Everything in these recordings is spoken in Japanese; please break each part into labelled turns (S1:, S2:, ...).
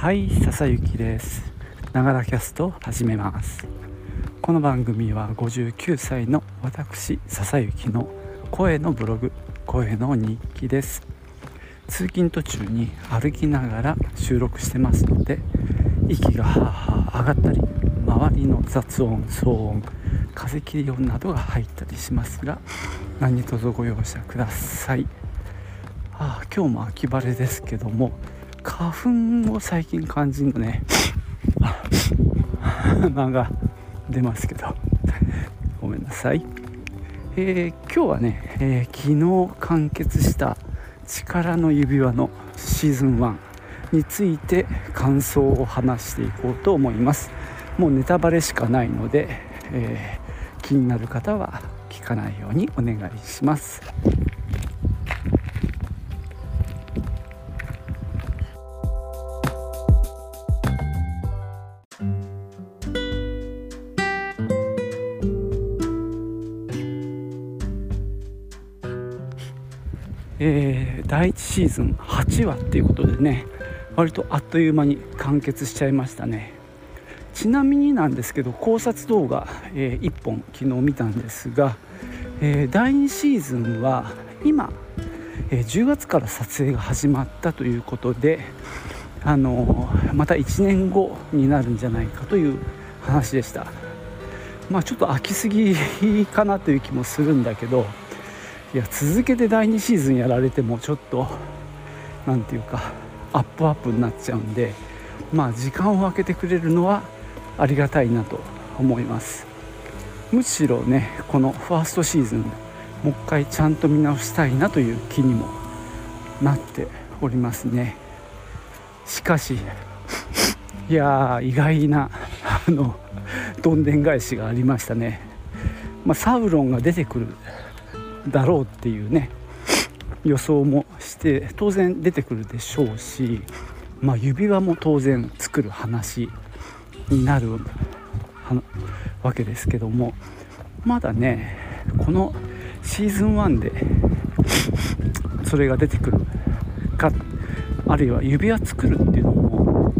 S1: はい笹雪です。ながらキャスト始めます。この番組は59歳の私笹雪の声のブログ声の日記です。通勤途中に歩きながら収録してますので息がはあはあ上がったり周りの雑音騒音風切り音などが入ったりしますが何卒ご容赦ください。ああ今日も秋晴れですけども花粉を最近感じるのね。間が出ますけど。ごめんなさい、えー、今日はね、えー、昨日完結した力の指輪のシーズン1について感想を話していこうと思います。もうネタバレしかないので、えー、気になる方は聞かないようにお願いします。えー、第1シーズン8話っていうことでね割とあっという間に完結しちゃいましたね。ちなみになんですけど考察動画、えー、1本昨日見たんですが、えー、第2シーズンは今、え、10月から撮影が始まったということであのまた1年後になるんじゃないかという話でした。まあちょっと飽きすぎかなという気もするんだけどいや続けて第2シーズンやられてもちょっと何て言うかアップアップになっちゃうんでまあ時間を空けてくれるのはありがたいなと思います。むしろねこのファーストシーズンもう一回ちゃんと見直したいなという気にもなっておりますね。しかし いや意外なあのどんでん返しがありましたね、まあ、サウロンが出てくるだろうっていうね予想もして当然出てくるでしょうし、まあ、指輪も当然作る話になるわけですけどもまだねこのシーズン1でそれが出てくるかあるいは指輪作るっていうのも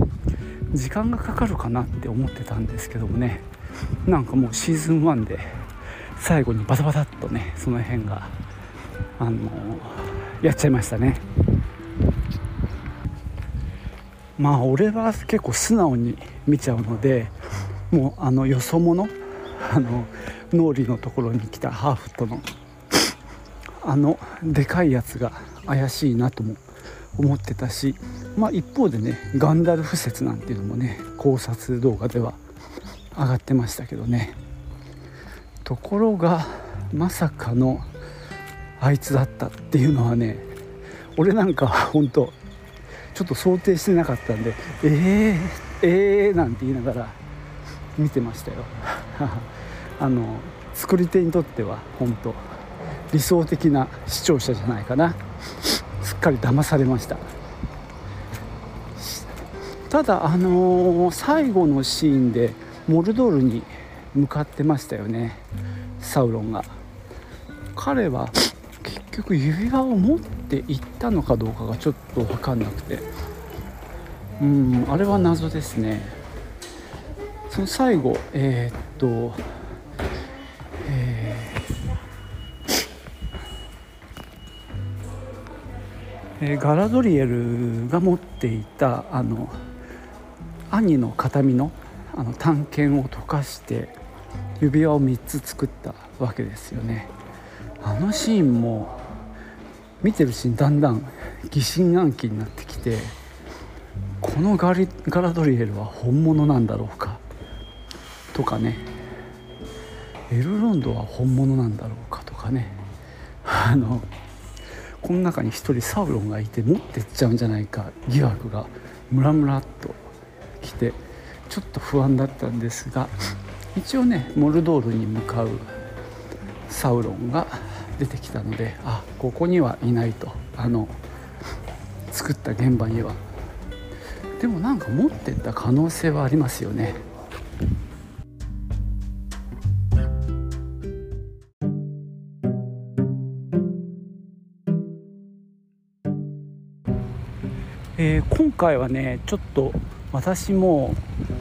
S1: 時間がかかるかなって思ってたんですけどもねなんかもうシーズン1で最後にバタバタっとねその辺があのやっちゃいましたね。まあ俺は結構素直に見ちゃうのでもうあのよそ者あの脳裏のところに来たハーフとのあのでかいやつが怪しいなとも思ってたしまあ一方でねガンダルフ説なんていうのもね考察動画では上がってましたけどね。ところがまさかのあいつだったっていうのはね俺なんか本当ちょっと想定してなかったんでえー、えー、なんて言いながら見てましたよ。あの作り手にとっては本当理想的な視聴者じゃないかな。すっかり騙されました。ただあのー、最後のシーンでモルドールに向かってましたよね。サウロンが。彼は結局指輪を持っていったのかどうかがちょっと分かんなくて。うんあれは謎ですね。その最後えー、っとえー、ガラドリエルが持っていたあの兄の形見のあの探検を溶かして指輪を3つ作ったわけですよね。あのシーンも見てるシーンだんだん疑心暗鬼になってきてこのガリガラドリエルは本物なんだろうかとかね。エルロンドは本物なんだろうかとかね。あのこの中に一人サウロンがいて持ってっちゃうんじゃないか疑惑がムラムラっときてちょっと不安だったんですが一応ねモルドールに向かうサウロンが出てきたのであここにはいないと。あの作った現場には。でもなんか持ってった可能性はありますよね。えー、今回はねちょっと私も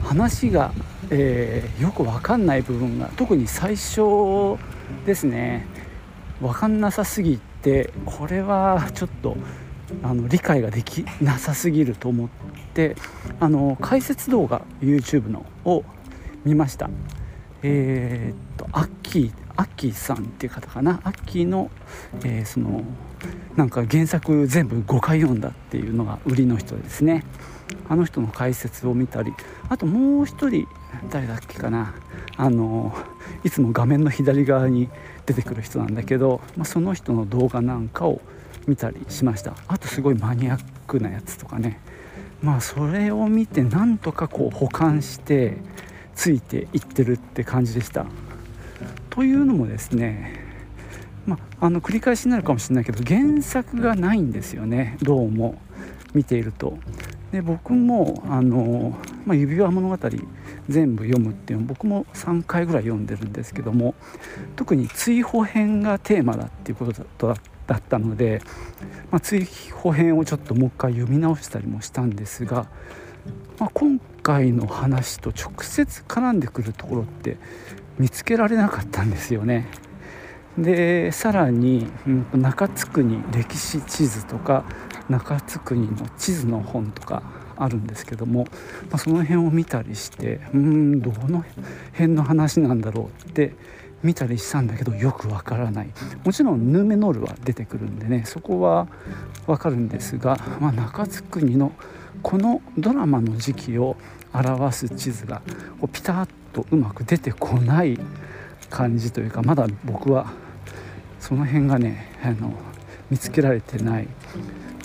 S1: 話が、えー、よく分かんない部分が特に最初ですね。分かんなさすぎてこれはちょっとあの理解ができなさすぎると思ってあの解説動画 YouTube のを見ました。えー、っとアッキーアッキーさんっていう方かな。アッキーの、えー、そのなんか原作全部5回読んだっていうのが売りの人ですね。あの人の解説を見たりあともう一人誰だっけかな。あのいつも画面の左側に出てくる人なんだけど、まあ、その人の動画なんかを見たりしました。あとすごいマニアックなやつとかね。まあそれを見てなんとかこう保管してついていってるって感じでした。というのもですねまあ、あの繰り返しになるかもしれないけど原作がないんですよね。どうも。見ていると。で僕もあの、まあ、指輪物語全部読むっていうの僕も3回ぐらい読んでるんですけども特に追放編がテーマだっていうことだだったので、まあ、追放編をちょっともう一回読み直したりもしたんですが、まあ、今回の話と直接絡んでくるところって見つけられなかったんですよね。でさらに、うん、中津国歴史地図とか中津国の地図の本とかあるんですけども、まあ、その辺を見たりしてうんどの辺の話なんだろうって見たりしたんだけどよくわからない。もちろんヌーメノールは出てくるんでねそこはわかるんですが、まあ、中津国のこのドラマの時期を表す地図がこうピタッとうまく出てこない感じというかまだ僕はその辺がねあの見つけられてない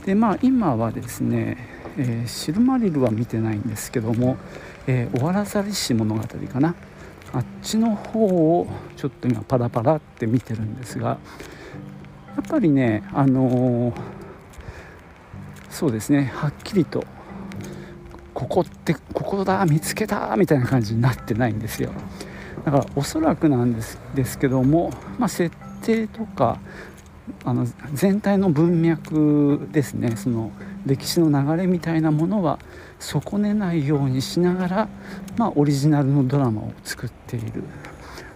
S1: でまあ今はですね、えー、シルマリルは見てないんですけども、えー、オワラザリシ物語かな。あっちの方をちょっと今パラパラって見てるんですがやっぱりねあのー、そうですねはっきりとここってここだ見つけたみたいな感じになってないんですよ。だからおそらくなんですですけども、まあ、設定とかあの全体の文脈ですね。その歴史の流れみたいなものは損ねないようにしながら、まあ、オリジナルのドラマを作っている。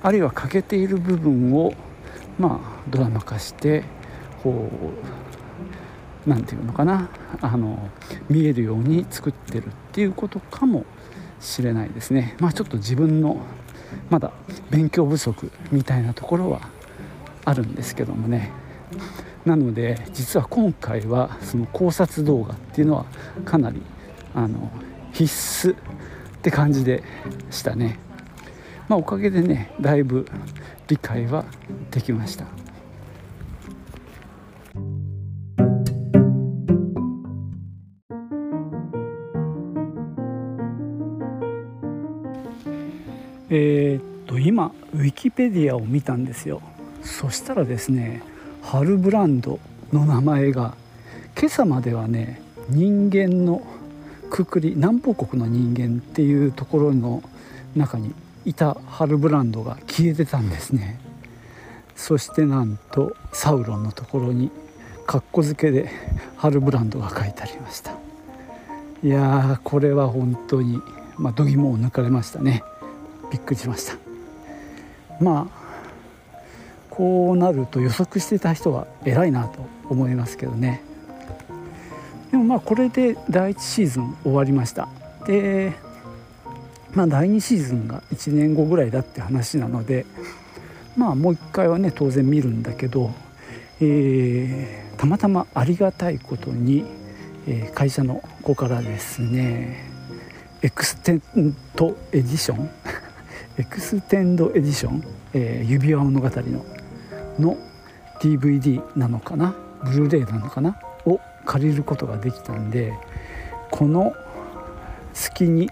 S1: あるいは欠けている部分を、まあ、ドラマ化してこう何て言うのかな。あの見えるように作ってるっていうことかもしれないですね。まあ、ちょっと自分のまだ勉強不足みたいなところはあるんですけどもね。なので実は今回はその考察動画っていうのはかなりあの必須って感じでしたね。まあおかげでねだいぶ理解はできました。えー、っと今ウィキペディアを見たんですよ。そしたらですねハルブランドの名前が今朝まではね人間のくくり南方国の人間っていうところの中にいたハルブランドが消えてたんですね。そしてなんとサウロンのところにカッコ付けでハルブランドが書いてありました。いやーこれは本当にまあ度肝を抜かれましたね。びっくりしました。まあこうなると予測してた人は偉いなと思いますけどね。でもまあこれで第1シーズン終わりました。でまあ第2シーズンが1年後ぐらいだって話なのでまあもう一回はね当然見るんだけど、えー、たまたまありがたいことに、えー、会社の子からですね extent edition extend edition、えー、指輪物語のの DVD なのかな？ブルーレイなのかな？を借りることができたんでこの隙に、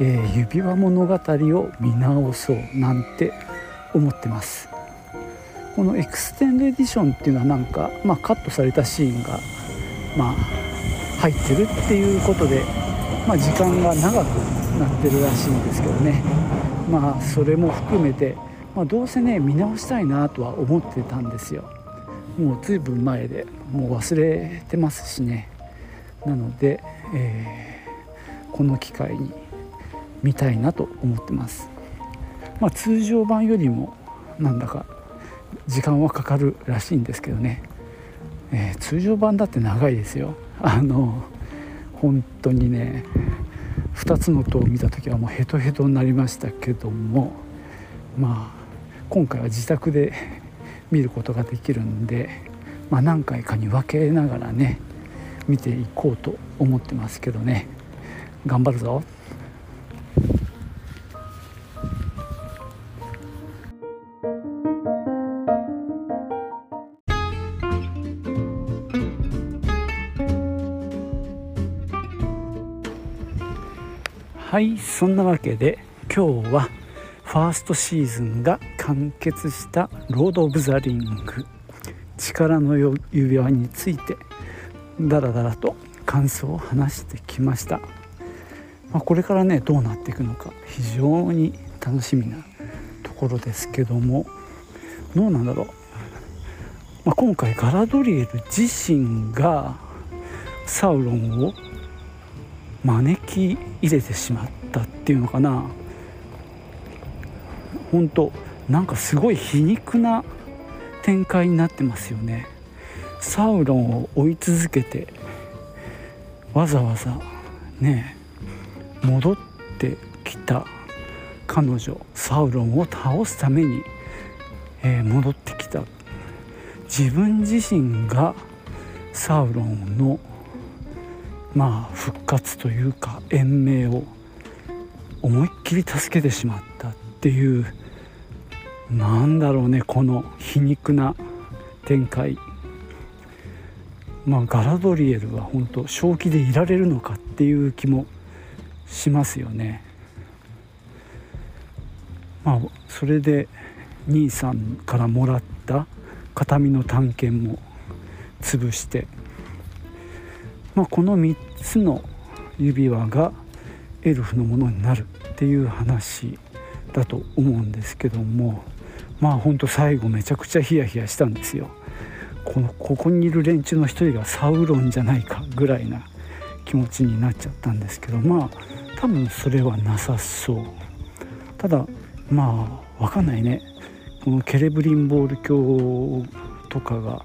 S1: えー、指輪物語を見直そうなんて思ってます。この extend edition っていうのはなんか、まあ、カットされたシーンが、まあ、入ってるっていうことで、まあ、時間が長くなってるらしいんですけどね。まあそれも含めて、まあ、どうせね見直したいなとは思ってたんですよ。もうずいぶん前でもう忘れてますしね。なので、えー、この機会に見たいなと思ってます。まあ、通常版よりもなんだか時間はかかるらしいんですけどね、えー、通常版だって長いですよ。あの本当にね2つの塔を見た時はもうヘトヘトになりましたけども。まあ今回は自宅で見ることができるんで、まあ、何回かに分けながらね見ていこうと思ってますけどね。頑張るぞ。はいそんなわけで今日はファーストシーズンが完結した「ロード・オブ・ザ・リング」力の指輪についてダラダラと感想を話してきました、まあ、これからねどうなっていくのか非常に楽しみなところですけどもどうなんだろう、まあ、今回ガラドリエル自身がサウロンを招き入れてしまったっていうのかな。本当なんかすごい皮肉な展開になってますよね。サウロンを追い続けてわざわざね戻ってきた彼女サウロンを倒すために、えー、戻ってきた。自分自身がサウロンのまあ復活というか延命を思いっきり助けてしまったっていうなんだろうねこの皮肉な展開。まあガラドリエルは本当正気でいられるのかっていう気もしますよね。まあそれで兄さんからもらった形見の探検も潰して。まあ、この3つの指輪がエルフのものになるっていう話。だと思うんですけどもまあほんと最後めちゃくちゃヒヤヒヤしたんですよ。このここにいる連中の一人がサウロンじゃないかぐらいな気持ちになっちゃったんですけどまあ多分それはなさそう。ただまあ分かんないね。このケレブリンボール教とかが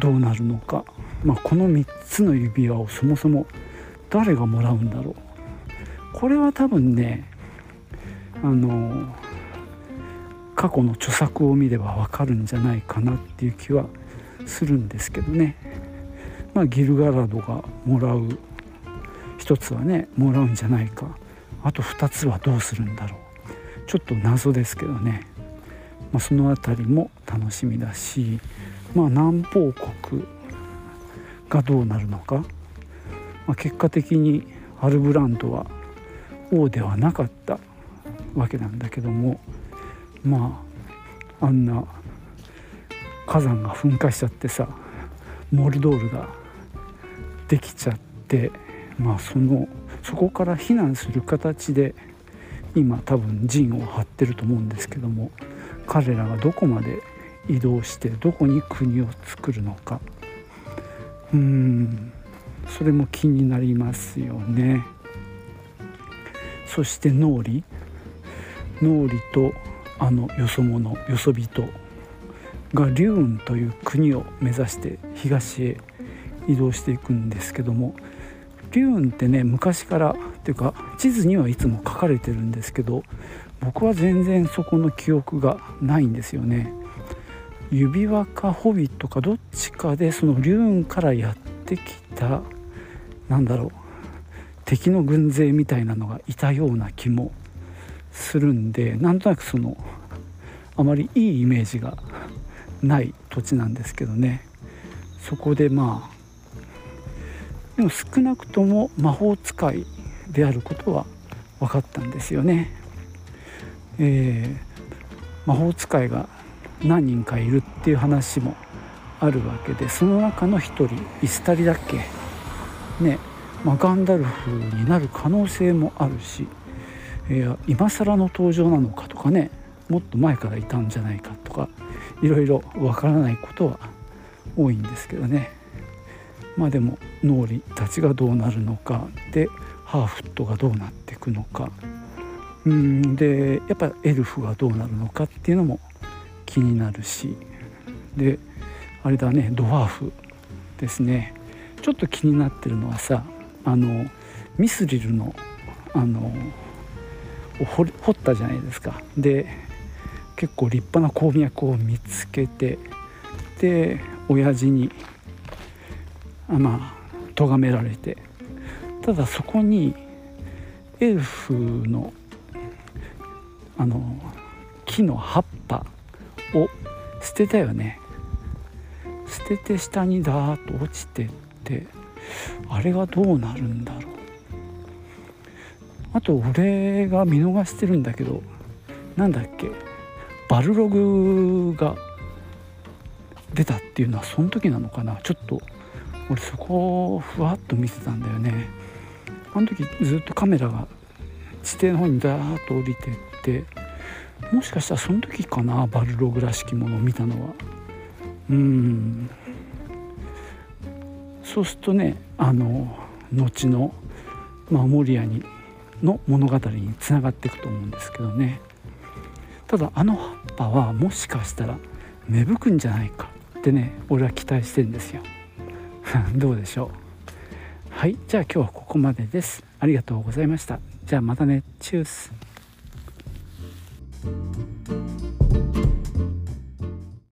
S1: どうなるのか。まあ、この3つの指輪をそもそも誰がもらうんだろう。これは多分ねあの過去の著作を見ればわかるんじゃないかなっていう気はするんですけどね。まあギルガラドがもらう1つはねもらうんじゃないか。あと2つはどうするんだろう。ちょっと謎ですけどね、まあ、その辺りも楽しみだしまあ南方国がどうなるのか、まあ、結果的にアルブランドは王ではなかった。わけなんだけどもまああんな火山が噴火しちゃってさモルドールができちゃってまあそのそこから避難する形で今多分陣を張ってると思うんですけども彼らがどこまで移動してどこに国を作るのか。うんそれも気になりますよね。そして脳裏。脳裏とあのよそ者よそ人がリューンという国を目指して東へ移動していくんですけどもリューンってね昔からっていうか地図にはいつも書かれてるんですけど僕は全然そこの記憶がないんですよね。指輪かホビットかどっちかでそのリューンからやってきたなんだろう敵の軍勢みたいなのがいたような気もするんでなんとなくそのあまりいいイメージがない土地なんですけどね。そこでまあでも少なくとも魔法使いであることは分かったんですよね。えー、魔法使いが何人かいるっていう話もあるわけでその中の一人イスタリだっけ？ね、まあ、ガンダルフになる可能性もあるし、えー、今更の登場なのかとかねもっと前からいたんじゃないかとかいろいろわからないことは多いんですけどね。まあでも脳裏たちがどうなるのかでハーフットがどうなっていくのか。うんでやっぱエルフがどうなるのかっていうのも気になるし。であれだねドワーフですね。ちょっと気になってるのはさあのミスリルのあの掘ったじゃないですか。で結構立派な鉱脈を見つけてで親父にあまあ咎められてただそこにエルフのあの木の葉っぱを捨てたよね。捨てて下にダーッと落ちてってあれがどうなるんだろう。あと俺が見逃してるんだけどなんだっけ？バルログが出たっていうのはその時なのかな？ちょっと俺そこをふわっと見てたんだよね。あの時ずっとカメラが地底の方にダーッと降りてってもしかしたらその時かな？バルログらしきものを見たのは。うん。そうするとねあの後の、まあ、モリアにの物語につながっていくと思うんですけどね。ただあの葉っぱはもしかしたら芽吹くんじゃないかってね俺は期待してるんですよ。どうでしょう。はいじゃあ今日はここまでです。ありがとうございました。じゃあまたね。チュース。